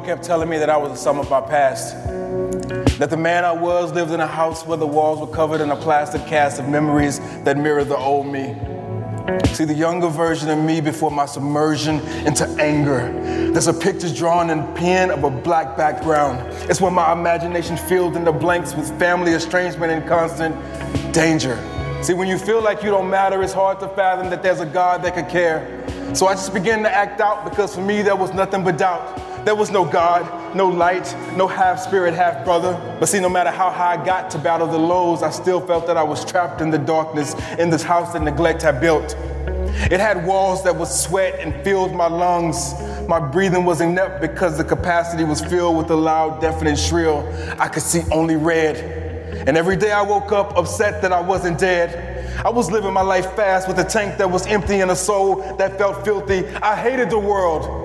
kept telling me that I was the sum of my past. That the man I was lived in a house where the walls were covered in a plastic cast of memories that mirrored the old me. See the younger version of me before my submersion into anger. There's a picture drawn in pen of a black background. It's where my imagination filled in the blanks with family estrangement and constant danger. See, when you feel like you don't matter, it's hard to fathom that there's a God that could care. So I just began to act out because for me there was nothing but doubt. There was no God, no light, no half spirit, half brother. But see, no matter how high I got to battle the lows, I still felt that I was trapped in the darkness in this house that neglect had built. It had walls that would sweat and filled my lungs. My breathing was inept because the capacity was filled with a loud, deafening shrill. I could see only red. And every day I woke up upset that I wasn't dead. I was living my life fast with a tank that was empty and a soul that felt filthy. I hated the world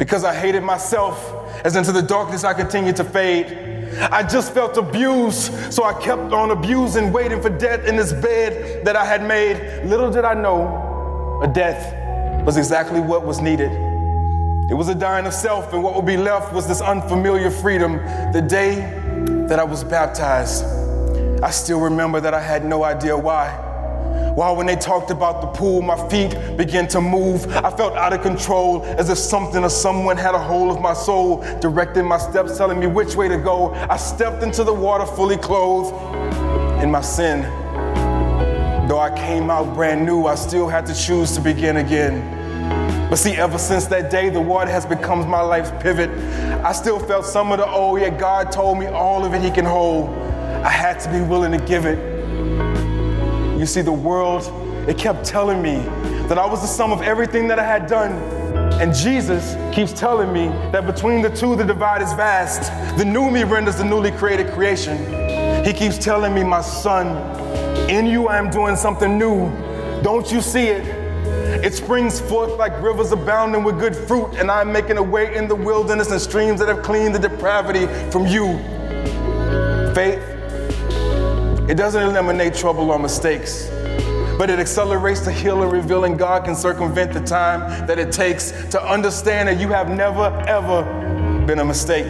because I hated myself as into the darkness I continued to fade. I just felt abused, so I kept on abusing, waiting for death in this bed that I had made. Little did I know, a death was exactly what was needed. It was a dying of self, and what would be left was this unfamiliar freedom. The day that I was baptized, I still remember that I had no idea why. While when they talked about the pool, my feet began to move. I felt out of control, as if something or someone had a hold of my soul, directing my steps, telling me which way to go. I stepped into the water fully clothed in my sin. Though I came out brand new, I still had to choose to begin again. But see, ever since that day, the water has become my life's pivot. I still felt some of the old, yet God told me all of it He can hold. I had to be willing to give it. You see, the world, it kept telling me that I was the sum of everything that I had done. And Jesus keeps telling me that between the two, the divide is vast. The new me renders the newly created creation. He keeps telling me, my son, in you I am doing something new. Don't you see it? It springs forth like rivers abounding with good fruit, and I'm making a way in the wilderness and streams that have cleaned the depravity from you. Faith it doesn't eliminate trouble or mistakes, but it accelerates the healing, revealing God can circumvent the time that it takes to understand that you have never, ever been a mistake.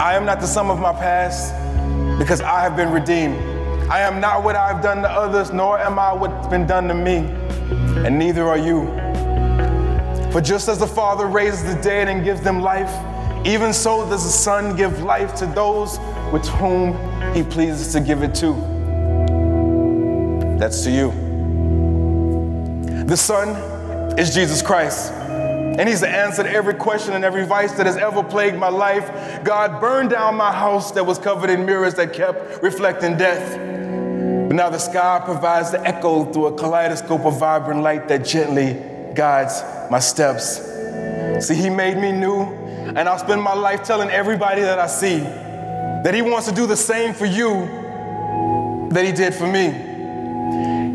I am not the sum of my past because I have been redeemed. I am not what I've done to others, nor am I what's been done to me, and neither are you. For just as the Father raises the dead and gives them life, even so does the Son give life to those with whom he pleases to give it to. That's to you. The Son is Jesus Christ. And he's the answer to every question and every vice that has ever plagued my life. God burned down my house that was covered in mirrors that kept reflecting death. But now the sky provides the echo through a kaleidoscope of vibrant light that gently guides my steps. See, he made me new, and I'll spend my life telling everybody that I see that He wants to do the same for you that He did for me.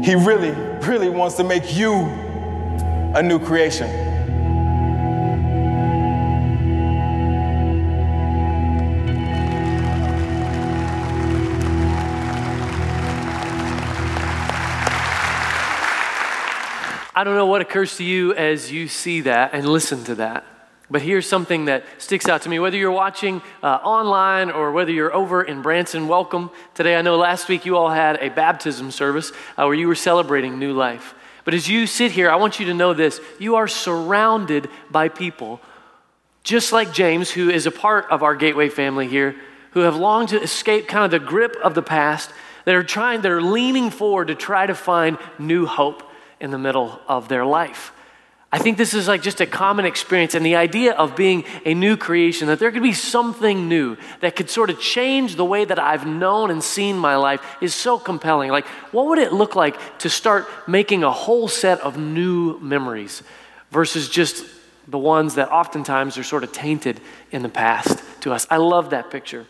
He really, really wants to make you a new creation. I don't know what occurs to you as you see that and listen to that. But here's something that sticks out to me. Whether you're watching uh, online or whether you're over in Branson, welcome. Today, I know last week you all had a baptism service uh, where you were celebrating new life. But as you sit here, I want you to know this you are surrounded by people, just like James, who is a part of our Gateway family here, who have longed to escape kind of the grip of the past, that are trying, that are leaning forward to try to find new hope in the middle of their life. I think this is like just a common experience, and the idea of being a new creation, that there could be something new that could sort of change the way that I've known and seen my life, is so compelling. Like, what would it look like to start making a whole set of new memories versus just the ones that oftentimes are sort of tainted in the past to us? I love that picture.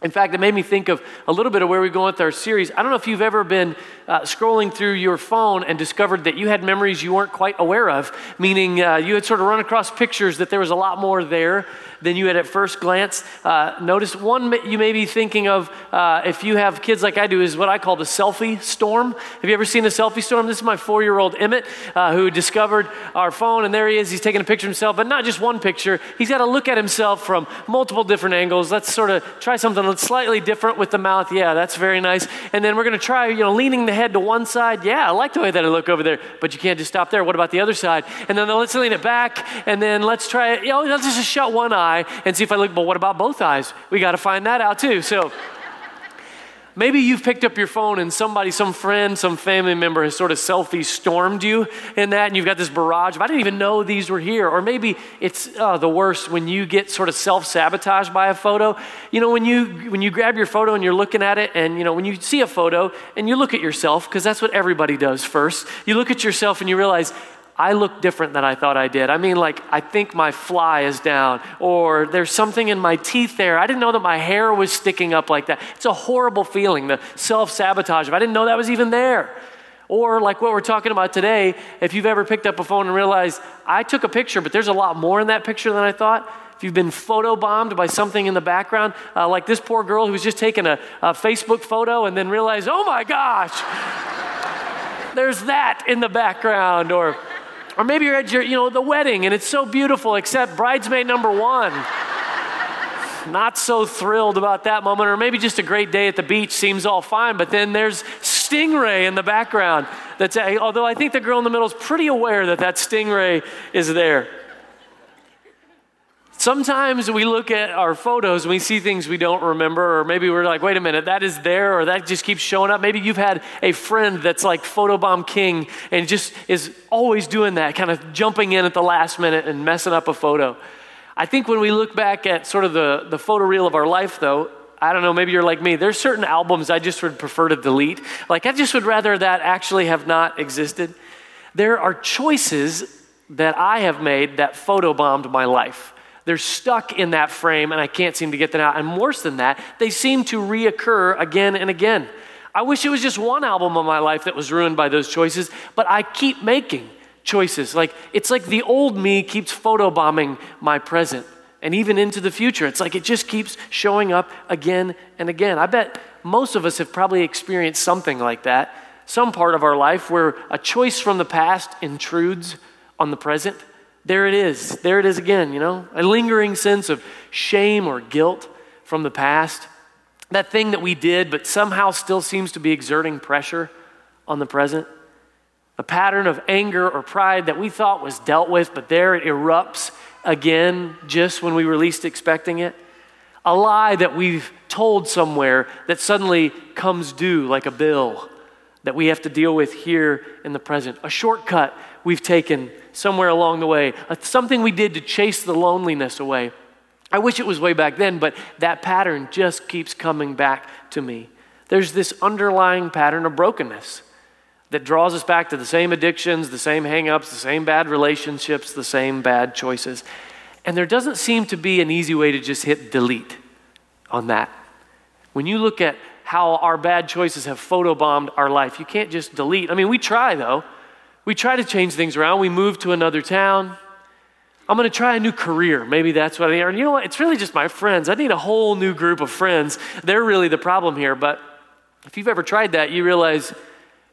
In fact, it made me think of a little bit of where we're going with our series. I don't know if you've ever been uh, scrolling through your phone and discovered that you had memories you weren't quite aware of, meaning uh, you had sort of run across pictures that there was a lot more there than you had at first glance. Uh, notice one you may be thinking of uh, if you have kids like I do is what I call the selfie storm. Have you ever seen a selfie storm? This is my four year old Emmett uh, who discovered our phone, and there he is. He's taking a picture of himself, but not just one picture. He's got to look at himself from multiple different angles. Let's sort of try something slightly different with the mouth. Yeah, that's very nice. And then we're going to try, you know, leaning the head to one side. Yeah, I like the way that I look over there, but you can't just stop there. What about the other side? And then let's lean it back, and then let's try it. You know, let's just shut one eye and see if I look, but what about both eyes? We got to find that out too. So maybe you've picked up your phone and somebody, some friend, some family member has sort of selfie stormed you in that, and you've got this barrage of, I didn't even know these were here. Or maybe it's uh, the worst when you get sort of self sabotaged by a photo. You know, when you, when you grab your photo and you're looking at it, and you know, when you see a photo and you look at yourself, because that's what everybody does first, you look at yourself and you realize, I look different than I thought I did. I mean, like, I think my fly is down, or there's something in my teeth there. I didn't know that my hair was sticking up like that. It's a horrible feeling, the self sabotage. I didn't know that was even there. Or, like what we're talking about today, if you've ever picked up a phone and realized, I took a picture, but there's a lot more in that picture than I thought. If you've been photobombed by something in the background, uh, like this poor girl who's just taken a, a Facebook photo and then realized, oh my gosh, there's that in the background. Or, or maybe you're at your, you know, the wedding and it's so beautiful, except bridesmaid number one. Not so thrilled about that moment, or maybe just a great day at the beach seems all fine, but then there's stingray in the background. That's although I think the girl in the middle is pretty aware that that stingray is there. Sometimes we look at our photos and we see things we don't remember, or maybe we're like, wait a minute, that is there, or that just keeps showing up. Maybe you've had a friend that's like photobomb king and just is always doing that, kind of jumping in at the last minute and messing up a photo. I think when we look back at sort of the, the photo reel of our life, though, I don't know, maybe you're like me. There's certain albums I just would prefer to delete. Like, I just would rather that actually have not existed. There are choices that I have made that photobombed my life. They're stuck in that frame and I can't seem to get them out. And worse than that, they seem to reoccur again and again. I wish it was just one album of my life that was ruined by those choices, but I keep making choices. Like it's like the old me keeps photobombing my present and even into the future. It's like it just keeps showing up again and again. I bet most of us have probably experienced something like that, some part of our life where a choice from the past intrudes on the present there it is. There it is again, you know? A lingering sense of shame or guilt from the past. That thing that we did, but somehow still seems to be exerting pressure on the present. A pattern of anger or pride that we thought was dealt with, but there it erupts again just when we were least expecting it. A lie that we've told somewhere that suddenly comes due like a bill that we have to deal with here in the present. A shortcut we've taken somewhere along the way, uh, something we did to chase the loneliness away. I wish it was way back then, but that pattern just keeps coming back to me. There's this underlying pattern of brokenness that draws us back to the same addictions, the same hangups, the same bad relationships, the same bad choices. And there doesn't seem to be an easy way to just hit delete on that. When you look at how our bad choices have photobombed our life, you can't just delete. I mean, we try though. We try to change things around. We move to another town. I'm going to try a new career. Maybe that's what I need. And you know what? It's really just my friends. I need a whole new group of friends. They're really the problem here. But if you've ever tried that, you realize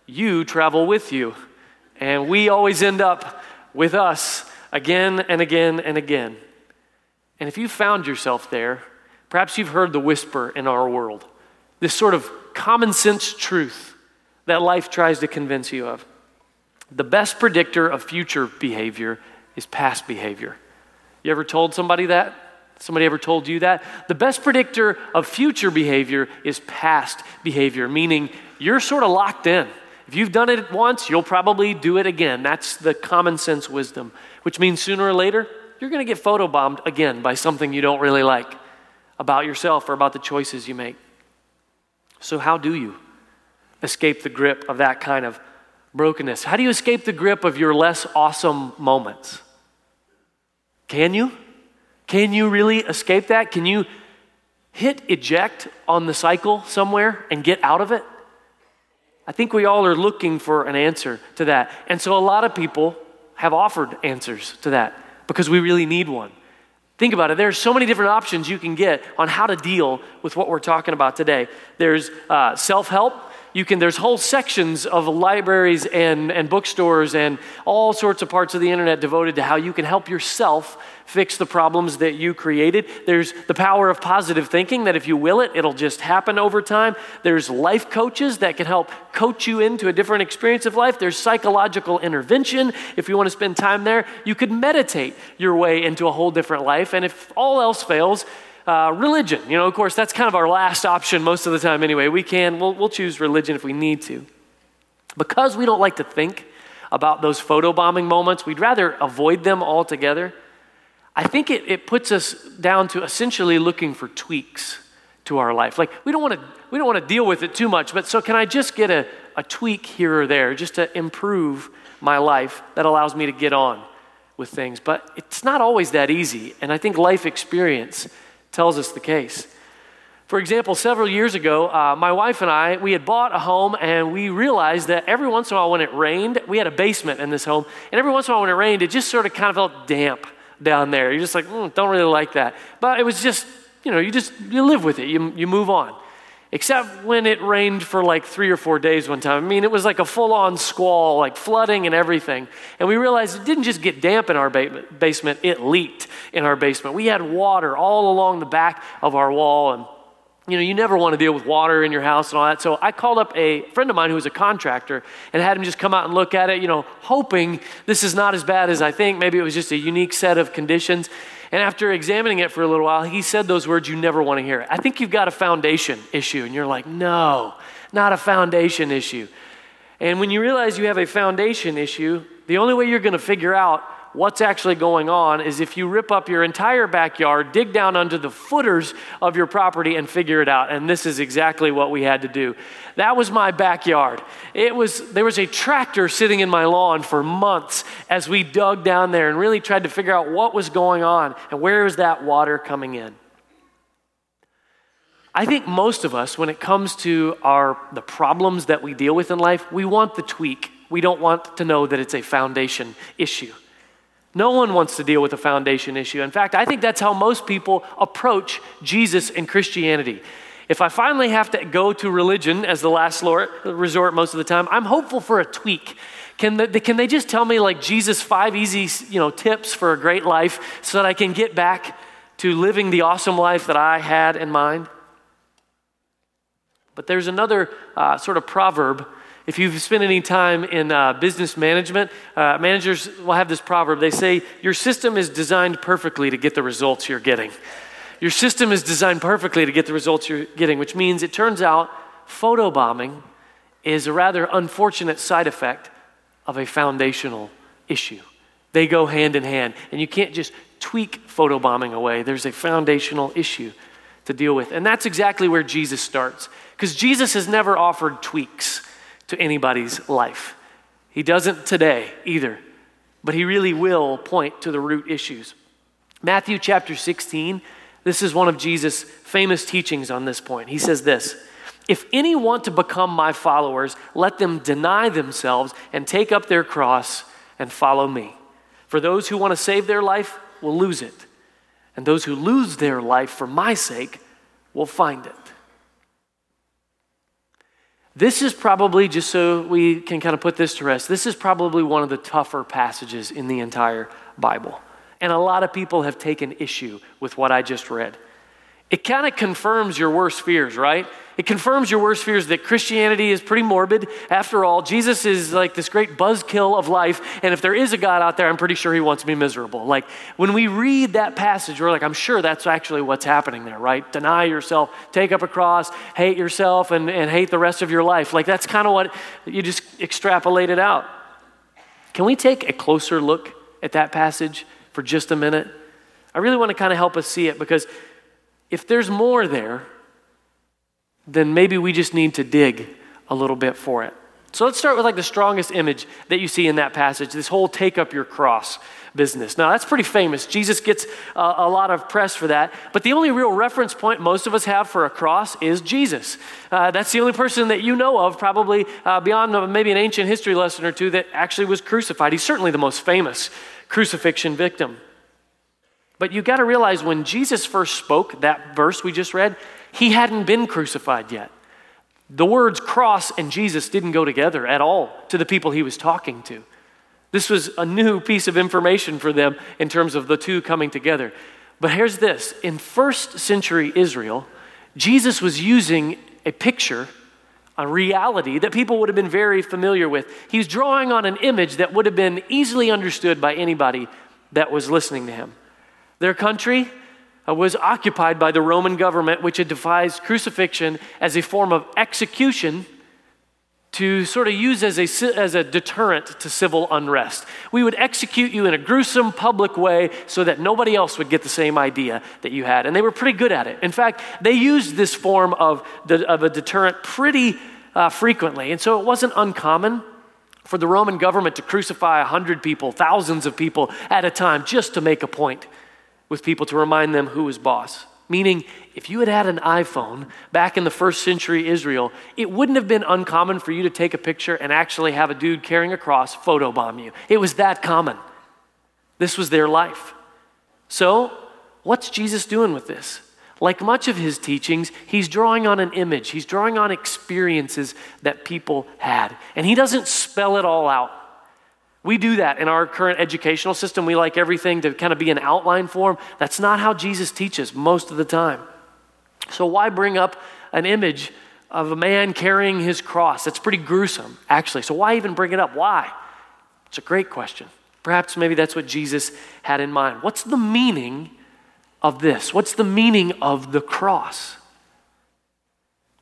you travel with you. And we always end up with us again and again and again. And if you found yourself there, perhaps you've heard the whisper in our world this sort of common sense truth that life tries to convince you of. The best predictor of future behavior is past behavior. You ever told somebody that? Somebody ever told you that? The best predictor of future behavior is past behavior, meaning you're sort of locked in. If you've done it once, you'll probably do it again. That's the common sense wisdom, which means sooner or later, you're going to get photobombed again by something you don't really like about yourself or about the choices you make. So, how do you escape the grip of that kind of brokenness? How do you escape the grip of your less awesome moments? Can you? Can you really escape that? Can you hit eject on the cycle somewhere and get out of it? I think we all are looking for an answer to that. And so a lot of people have offered answers to that because we really need one. Think about it. There's so many different options you can get on how to deal with what we're talking about today. There's uh, self help, you can there's whole sections of libraries and, and bookstores and all sorts of parts of the internet devoted to how you can help yourself fix the problems that you created. There's the power of positive thinking that if you will it it'll just happen over time. There's life coaches that can help coach you into a different experience of life. There's psychological intervention. If you want to spend time there you could meditate your way into a whole different life. And if all else fails uh, religion. You know, of course, that's kind of our last option most of the time anyway. We can, we'll, we'll choose religion if we need to. Because we don't like to think about those photobombing moments, we'd rather avoid them altogether. I think it, it puts us down to essentially looking for tweaks to our life. Like, we don't want to we don't want to deal with it too much, but so can I just get a, a tweak here or there just to improve my life that allows me to get on with things? But it's not always that easy. And I think life experience tells us the case. For example, several years ago, uh, my wife and I, we had bought a home and we realized that every once in a while when it rained, we had a basement in this home, and every once in a while when it rained, it just sort of kind of felt damp down there. You're just like, mm, don't really like that. But it was just, you know, you just, you live with it, you, you move on except when it rained for like three or four days one time. I mean, it was like a full on squall, like flooding and everything. And we realized it didn't just get damp in our ba- basement, it leaked in our basement. We had water all along the back of our wall. And, you know, you never want to deal with water in your house and all that. So I called up a friend of mine who was a contractor and had him just come out and look at it, you know, hoping this is not as bad as I think. Maybe it was just a unique set of conditions. And after examining it for a little while, he said those words you never want to hear. I think you've got a foundation issue. And you're like, no, not a foundation issue. And when you realize you have a foundation issue, the only way you're going to figure out what's actually going on is if you rip up your entire backyard, dig down under the footers of your property, and figure it out. And this is exactly what we had to do. That was my backyard. It was, there was a tractor sitting in my lawn for months as we dug down there and really tried to figure out what was going on and where is that water coming in. I think most of us, when it comes to our, the problems that we deal with in life, we want the tweak. We don't want to know that it's a foundation issue. No one wants to deal with a foundation issue. In fact, I think that's how most people approach Jesus and Christianity. If I finally have to go to religion as the last resort most of the time, I'm hopeful for a tweak. Can, the, can they just tell me, like, Jesus' five easy you know, tips for a great life so that I can get back to living the awesome life that I had in mind? But there's another uh, sort of proverb if you've spent any time in uh, business management, uh, managers will have this proverb. They say, Your system is designed perfectly to get the results you're getting. Your system is designed perfectly to get the results you're getting, which means it turns out photobombing is a rather unfortunate side effect of a foundational issue. They go hand in hand, and you can't just tweak photobombing away. There's a foundational issue to deal with. And that's exactly where Jesus starts, because Jesus has never offered tweaks to anybody's life. He doesn't today either, but he really will point to the root issues. Matthew chapter 16, this is one of Jesus' famous teachings on this point. He says this If any want to become my followers, let them deny themselves and take up their cross and follow me. For those who want to save their life will lose it, and those who lose their life for my sake will find it. This is probably, just so we can kind of put this to rest, this is probably one of the tougher passages in the entire Bible. And a lot of people have taken issue with what I just read it kind of confirms your worst fears, right? It confirms your worst fears that Christianity is pretty morbid. After all, Jesus is like this great buzzkill of life. And if there is a God out there, I'm pretty sure he wants me miserable. Like when we read that passage, we're like, I'm sure that's actually what's happening there, right? Deny yourself, take up a cross, hate yourself, and, and hate the rest of your life. Like that's kind of what you just extrapolate it out. Can we take a closer look at that passage for just a minute? I really want to kind of help us see it because if there's more there, then maybe we just need to dig a little bit for it So let's start with like the strongest image that you see in that passage this whole take up your cross business. Now, that's pretty famous. Jesus gets uh, a lot of press for that. But the only real reference point most of us have for a cross is Jesus. Uh, that's the only person that you know of, probably uh, beyond maybe an ancient history lesson or two, that actually was crucified. He's certainly the most famous crucifixion victim. But you got to realize when Jesus first spoke that verse we just read, he hadn't been crucified yet. The words cross and Jesus didn't go together at all to the people he was talking to. This was a new piece of information for them in terms of the two coming together. But here's this in first century Israel, Jesus was using a picture, a reality that people would have been very familiar with. He's drawing on an image that would have been easily understood by anybody that was listening to him. Their country uh, was occupied by the Roman government, which had devised crucifixion as a form of execution to sort of use as a, as a deterrent to civil unrest. We would execute you in a gruesome public way so that nobody else would get the same idea that you had. And they were pretty good at it. In fact, they used this form of, the, of a deterrent pretty uh, frequently. And so it wasn't uncommon for the Roman government to crucify 100 people, thousands of people at a time, just to make a point with people to remind them who was boss. Meaning, if you had had an iPhone back in the first century Israel, it wouldn't have been uncommon for you to take a picture and actually have a dude carrying a cross photobomb you. It was that common. This was their life. So, what's Jesus doing with this? Like much of his teachings, he's drawing on an image, he's drawing on experiences that people had. And he doesn't spell it all out. We do that in our current educational system. We like everything to kind of be in outline form. That's not how Jesus teaches most of the time. So, why bring up an image of a man carrying his cross? That's pretty gruesome, actually. So, why even bring it up? Why? It's a great question. Perhaps maybe that's what Jesus had in mind. What's the meaning of this? What's the meaning of the cross?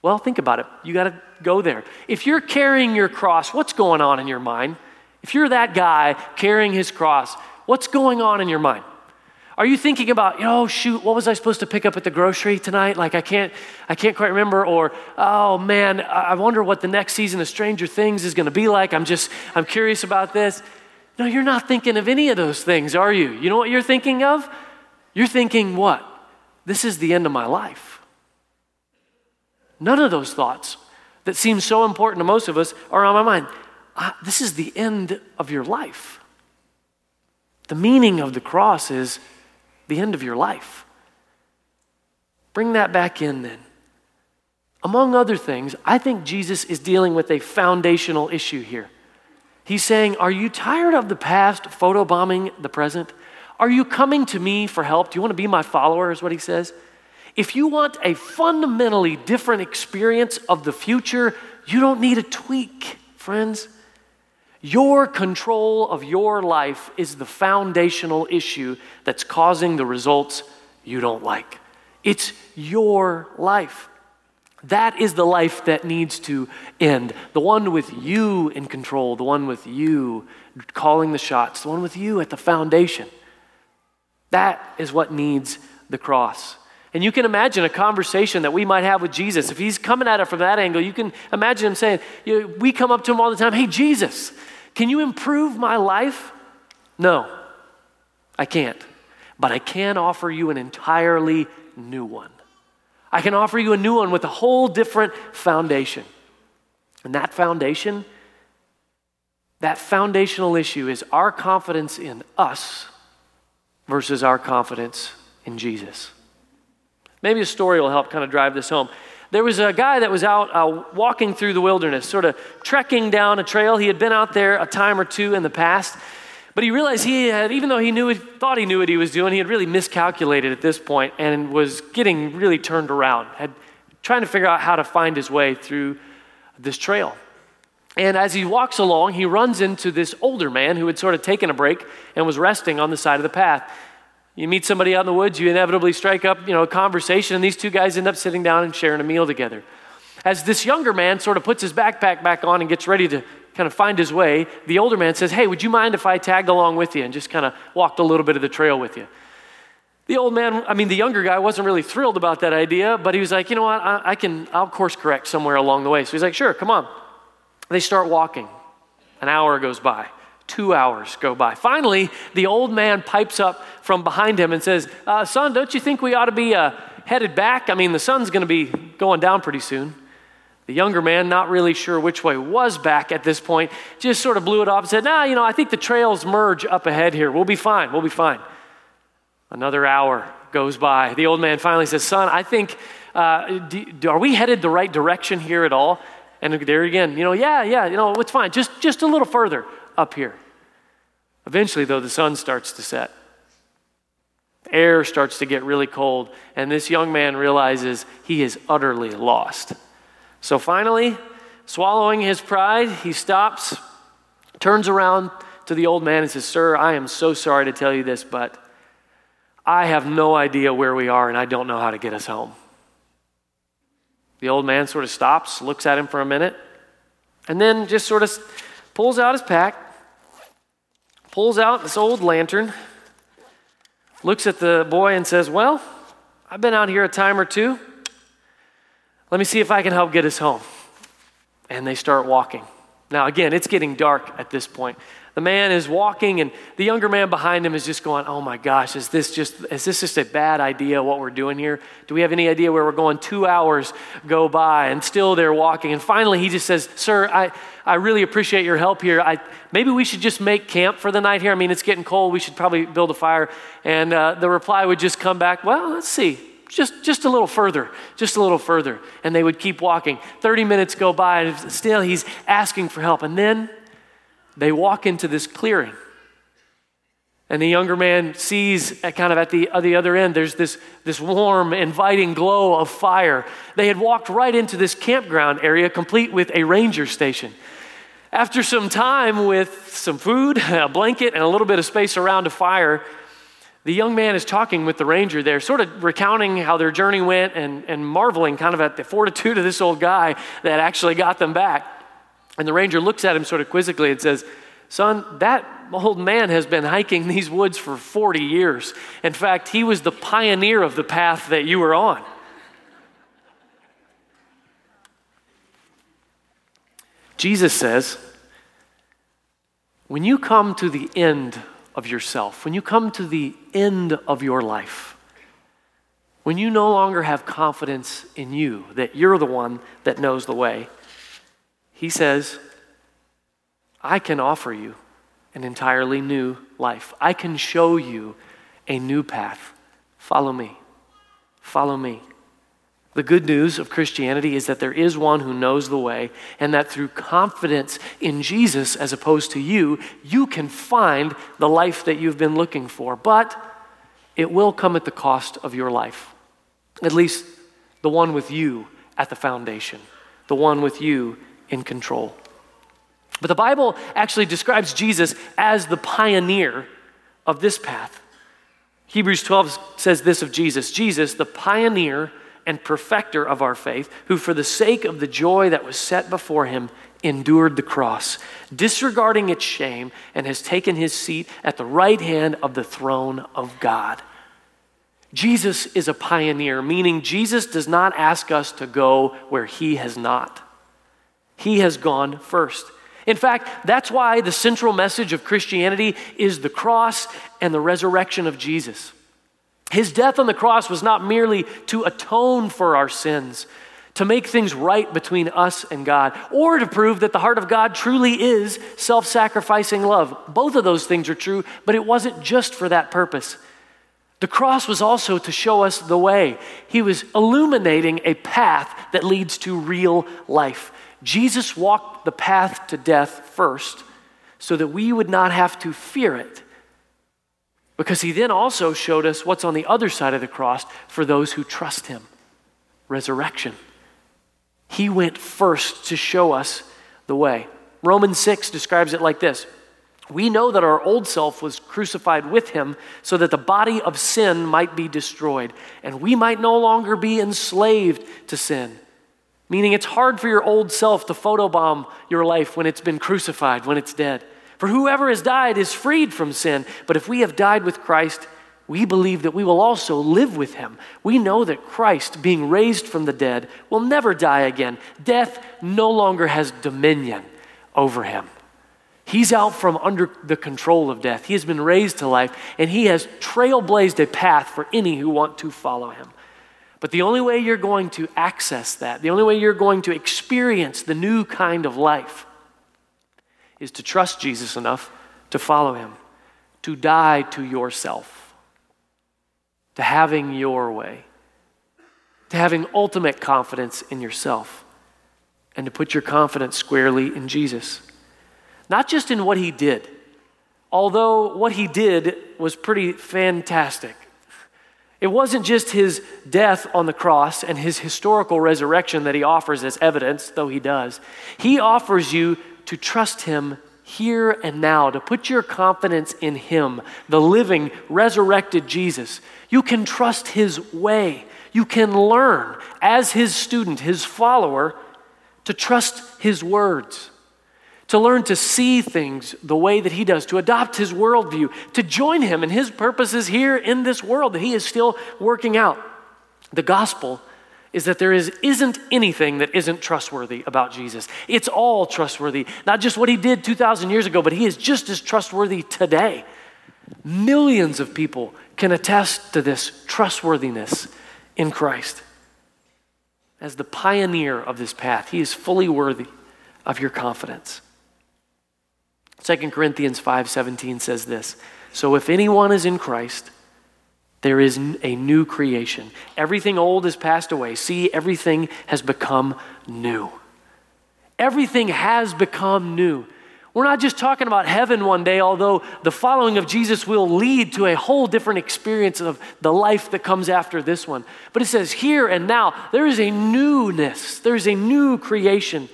Well, think about it. You got to go there. If you're carrying your cross, what's going on in your mind? If you're that guy carrying his cross, what's going on in your mind? Are you thinking about, oh shoot, what was I supposed to pick up at the grocery tonight? Like I can't, I can't quite remember. Or, oh man, I wonder what the next season of Stranger Things is going to be like. I'm just, I'm curious about this. No, you're not thinking of any of those things, are you? You know what you're thinking of? You're thinking, what? This is the end of my life. None of those thoughts that seem so important to most of us are on my mind this is the end of your life. The meaning of the cross is the end of your life. Bring that back in then. Among other things, I think Jesus is dealing with a foundational issue here. He's saying, Are you tired of the past photobombing the present? Are you coming to me for help? Do you want to be my follower? Is what he says. If you want a fundamentally different experience of the future, you don't need a tweak, friends. Your control of your life is the foundational issue that's causing the results you don't like. It's your life. That is the life that needs to end. The one with you in control, the one with you calling the shots, the one with you at the foundation. That is what needs the cross. And you can imagine a conversation that we might have with Jesus. If he's coming at it from that angle, you can imagine him saying, you know, We come up to him all the time, Hey, Jesus, can you improve my life? No, I can't. But I can offer you an entirely new one. I can offer you a new one with a whole different foundation. And that foundation, that foundational issue is our confidence in us versus our confidence in Jesus. Maybe a story will help kind of drive this home. There was a guy that was out uh, walking through the wilderness, sort of trekking down a trail. He had been out there a time or two in the past, but he realized he had, even though he knew thought he knew what he was doing, he had really miscalculated at this point and was getting really turned around, had trying to figure out how to find his way through this trail. And as he walks along, he runs into this older man who had sort of taken a break and was resting on the side of the path. You meet somebody out in the woods, you inevitably strike up, you know, a conversation, and these two guys end up sitting down and sharing a meal together. As this younger man sort of puts his backpack back on and gets ready to kind of find his way, the older man says, Hey, would you mind if I tagged along with you and just kind of walked a little bit of the trail with you? The old man, I mean, the younger guy wasn't really thrilled about that idea, but he was like, You know what? I, I can, I'll course correct somewhere along the way. So he's like, Sure, come on. They start walking. An hour goes by. Two hours go by. Finally, the old man pipes up from behind him and says, uh, Son, don't you think we ought to be uh, headed back? I mean, the sun's going to be going down pretty soon. The younger man, not really sure which way was back at this point, just sort of blew it off and said, Nah, you know, I think the trails merge up ahead here. We'll be fine. We'll be fine. Another hour goes by. The old man finally says, Son, I think, uh, do, are we headed the right direction here at all? And there again, you know, yeah, yeah, you know, it's fine. Just, just a little further up here. Eventually, though, the sun starts to set. Air starts to get really cold, and this young man realizes he is utterly lost. So finally, swallowing his pride, he stops, turns around to the old man and says, Sir, I am so sorry to tell you this, but I have no idea where we are and I don't know how to get us home. The old man sort of stops, looks at him for a minute, and then just sort of pulls out his pack, pulls out this old lantern, looks at the boy and says, Well, I've been out here a time or two. Let me see if I can help get us home. And they start walking. Now, again, it's getting dark at this point. The man is walking, and the younger man behind him is just going, Oh my gosh, is this just, is this just a bad idea what we're doing here? Do we have any idea where we're going? Two hours go by, and still they're walking. And finally, he just says, Sir, I, I really appreciate your help here. I, maybe we should just make camp for the night here. I mean, it's getting cold. We should probably build a fire. And uh, the reply would just come back, Well, let's see just, just a little further, just a little further. And they would keep walking. 30 minutes go by, and still he's asking for help. And then they walk into this clearing. And the younger man sees kind of at the, at the other end, there's this, this warm, inviting glow of fire. They had walked right into this campground area, complete with a ranger station. After some time with some food, a blanket, and a little bit of space around a fire, the young man is talking with the ranger there, sort of recounting how their journey went and, and marveling kind of at the fortitude of this old guy that actually got them back. And the ranger looks at him sort of quizzically and says, Son, that old man has been hiking these woods for 40 years. In fact, he was the pioneer of the path that you were on. Jesus says, when you come to the end of yourself, when you come to the end of your life, when you no longer have confidence in you, that you're the one that knows the way, he says, I can offer you an entirely new life. I can show you a new path. Follow me. Follow me. The good news of Christianity is that there is one who knows the way, and that through confidence in Jesus as opposed to you, you can find the life that you've been looking for. But it will come at the cost of your life, at least the one with you at the foundation, the one with you in control. But the Bible actually describes Jesus as the pioneer of this path. Hebrews 12 says this of Jesus Jesus, the pioneer and perfecter of our faith, who for the sake of the joy that was set before him endured the cross, disregarding its shame, and has taken his seat at the right hand of the throne of God. Jesus is a pioneer, meaning Jesus does not ask us to go where he has not. He has gone first. In fact, that's why the central message of Christianity is the cross and the resurrection of Jesus. His death on the cross was not merely to atone for our sins, to make things right between us and God, or to prove that the heart of God truly is self sacrificing love. Both of those things are true, but it wasn't just for that purpose. The cross was also to show us the way. He was illuminating a path that leads to real life. Jesus walked the path to death first so that we would not have to fear it because he then also showed us what's on the other side of the cross for those who trust him resurrection. He went first to show us the way. Romans 6 describes it like this We know that our old self was crucified with him so that the body of sin might be destroyed and we might no longer be enslaved to sin. Meaning, it's hard for your old self to photobomb your life when it's been crucified, when it's dead. For whoever has died is freed from sin. But if we have died with Christ, we believe that we will also live with him. We know that Christ, being raised from the dead, will never die again. Death no longer has dominion. over him. He's out from under the control of death. He has been raised to life, and he has trailblazed a path for any who want to follow him. But the only way you're going to access that, the only way you're going to experience the new kind of life, is to trust Jesus enough to follow him, to die to yourself, to having your way, to having ultimate confidence in yourself, and to put your confidence squarely in Jesus. Not just in what he did, although what he did was pretty fantastic. It wasn't just his death on the cross and his historical resurrection that he offers as evidence, though he does. He offers you to trust him here and now, to put your confidence in him, the living, resurrected Jesus. You can trust his way. You can learn as his student, his follower, to trust his words to learn to see things the way that he does, to adopt his worldview, to join him in his purposes here in this world that he is still working out. The gospel is that there is, isn't anything that isn't trustworthy about Jesus. It's all trustworthy, not just what he did 2,000 years ago, but he is just as trustworthy today. Millions of people can attest to this trustworthiness in Christ. As the pioneer of this path, he is fully worthy of your confidence. 2 Corinthians 5:17 says this. So if anyone is in Christ, there is a new creation. Everything old has passed away. See, everything has become new. Everything has become new. We're not just talking about heaven one day, although the following of Jesus will lead to a whole different experience of the life that comes after this one. But it says here and now, there is a newness, there is a new creation.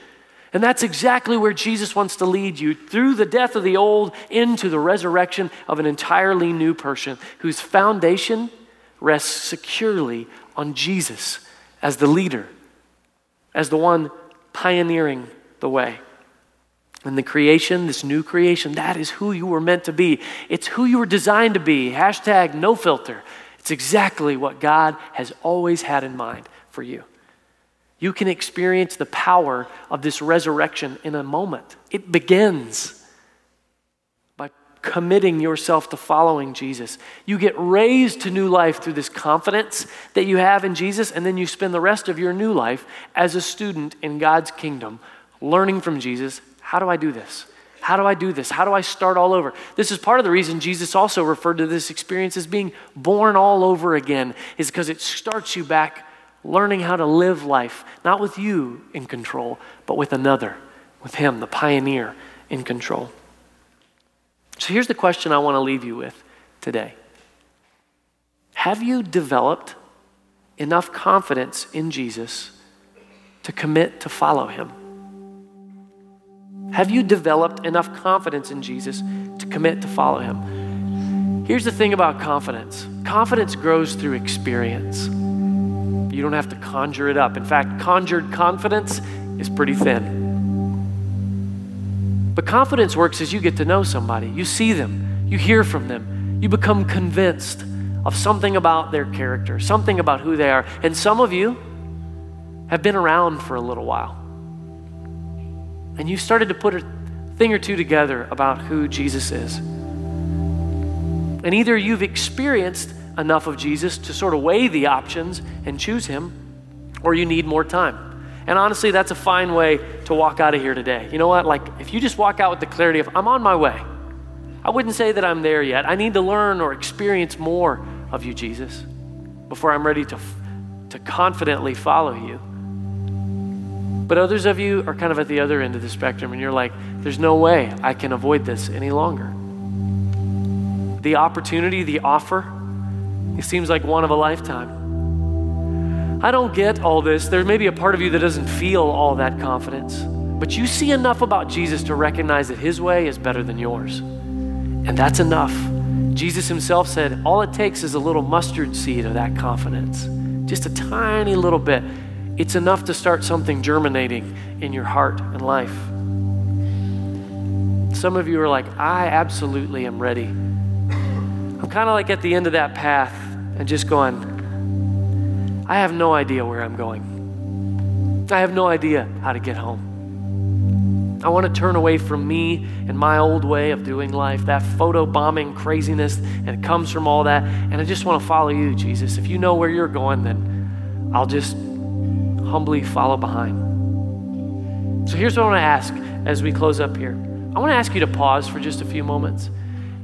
And that's exactly where Jesus wants to lead you through the death of the old into the resurrection of an entirely new person whose foundation rests securely on Jesus as the leader, as the one pioneering the way. And the creation, this new creation, that is who you were meant to be. It's who you were designed to be. Hashtag no filter. It's exactly what God has always had in mind for you. You can experience the power of this resurrection in a moment. It begins by committing yourself to following Jesus. You get raised to new life through this confidence that you have in Jesus, and then you spend the rest of your new life as a student in God's kingdom, learning from Jesus how do I do this? How do I do this? How do I start all over? This is part of the reason Jesus also referred to this experience as being born all over again, is because it starts you back learning how to live life, not with you in control, but with another, with Him, the pioneer, in control. So here's the question I want to leave you with today Have you developed enough confidence in Jesus to commit to follow Him? Have you developed enough confidence in Jesus to commit to follow Him? Here's the thing about confidence confidence grows through experience. You don't have to conjure it up. In fact, conjured confidence is pretty thin. But confidence works as you get to know somebody. You see them, you hear from them, you become convinced of something about their character, something about who they are. And some of you have been around for a little while. And you've started to put a thing or two together about who Jesus is. And either you've experienced enough of Jesus to sort of weigh the options and choose Him, or you need more time. And honestly, that's a fine way to walk out of here today. You know what? Like, if you just walk out with the clarity of, I'm on my way, I wouldn't say that I'm there yet. I need to learn or experience more of you, Jesus, before I'm ready to, to confidently follow you. But others of you are kind of at the other end of the spectrum, and you're like, there's no way I can avoid this any longer. The opportunity, the offer, it seems like one of a lifetime. I don't get all this. There may be a part of you that doesn't feel all that confidence, but you see enough about Jesus to recognize that his way is better than yours. And that's enough. Jesus himself said, All it takes is a little mustard seed of that confidence, just a tiny little bit. It's enough to start something germinating in your heart and life. Some of you are like, I absolutely am ready. Kind of like at the end of that path and just going, I have no idea where I'm going. I have no idea how to get home. I want to turn away from me and my old way of doing life, that photo bombing craziness, and it comes from all that. And I just want to follow you, Jesus. If you know where you're going, then I'll just humbly follow behind. So here's what I want to ask as we close up here I want to ask you to pause for just a few moments.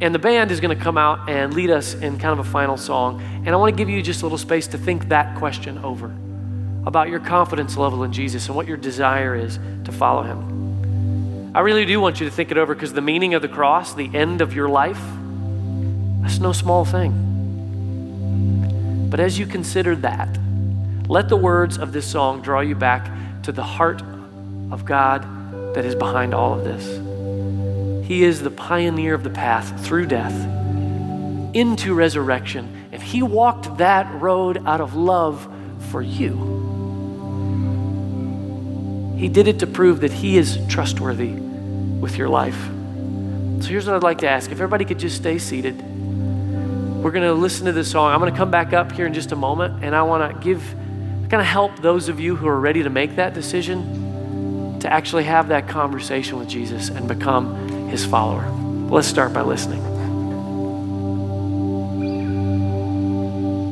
And the band is going to come out and lead us in kind of a final song. And I want to give you just a little space to think that question over about your confidence level in Jesus and what your desire is to follow him. I really do want you to think it over because the meaning of the cross, the end of your life, that's no small thing. But as you consider that, let the words of this song draw you back to the heart of God that is behind all of this. He is the pioneer of the path through death into resurrection, and He walked that road out of love for you. He did it to prove that He is trustworthy with your life. So here's what I'd like to ask if everybody could just stay seated. We're going to listen to this song. I'm going to come back up here in just a moment, and I want to give, kind of help those of you who are ready to make that decision to actually have that conversation with Jesus and become his follower. Let's start by listening.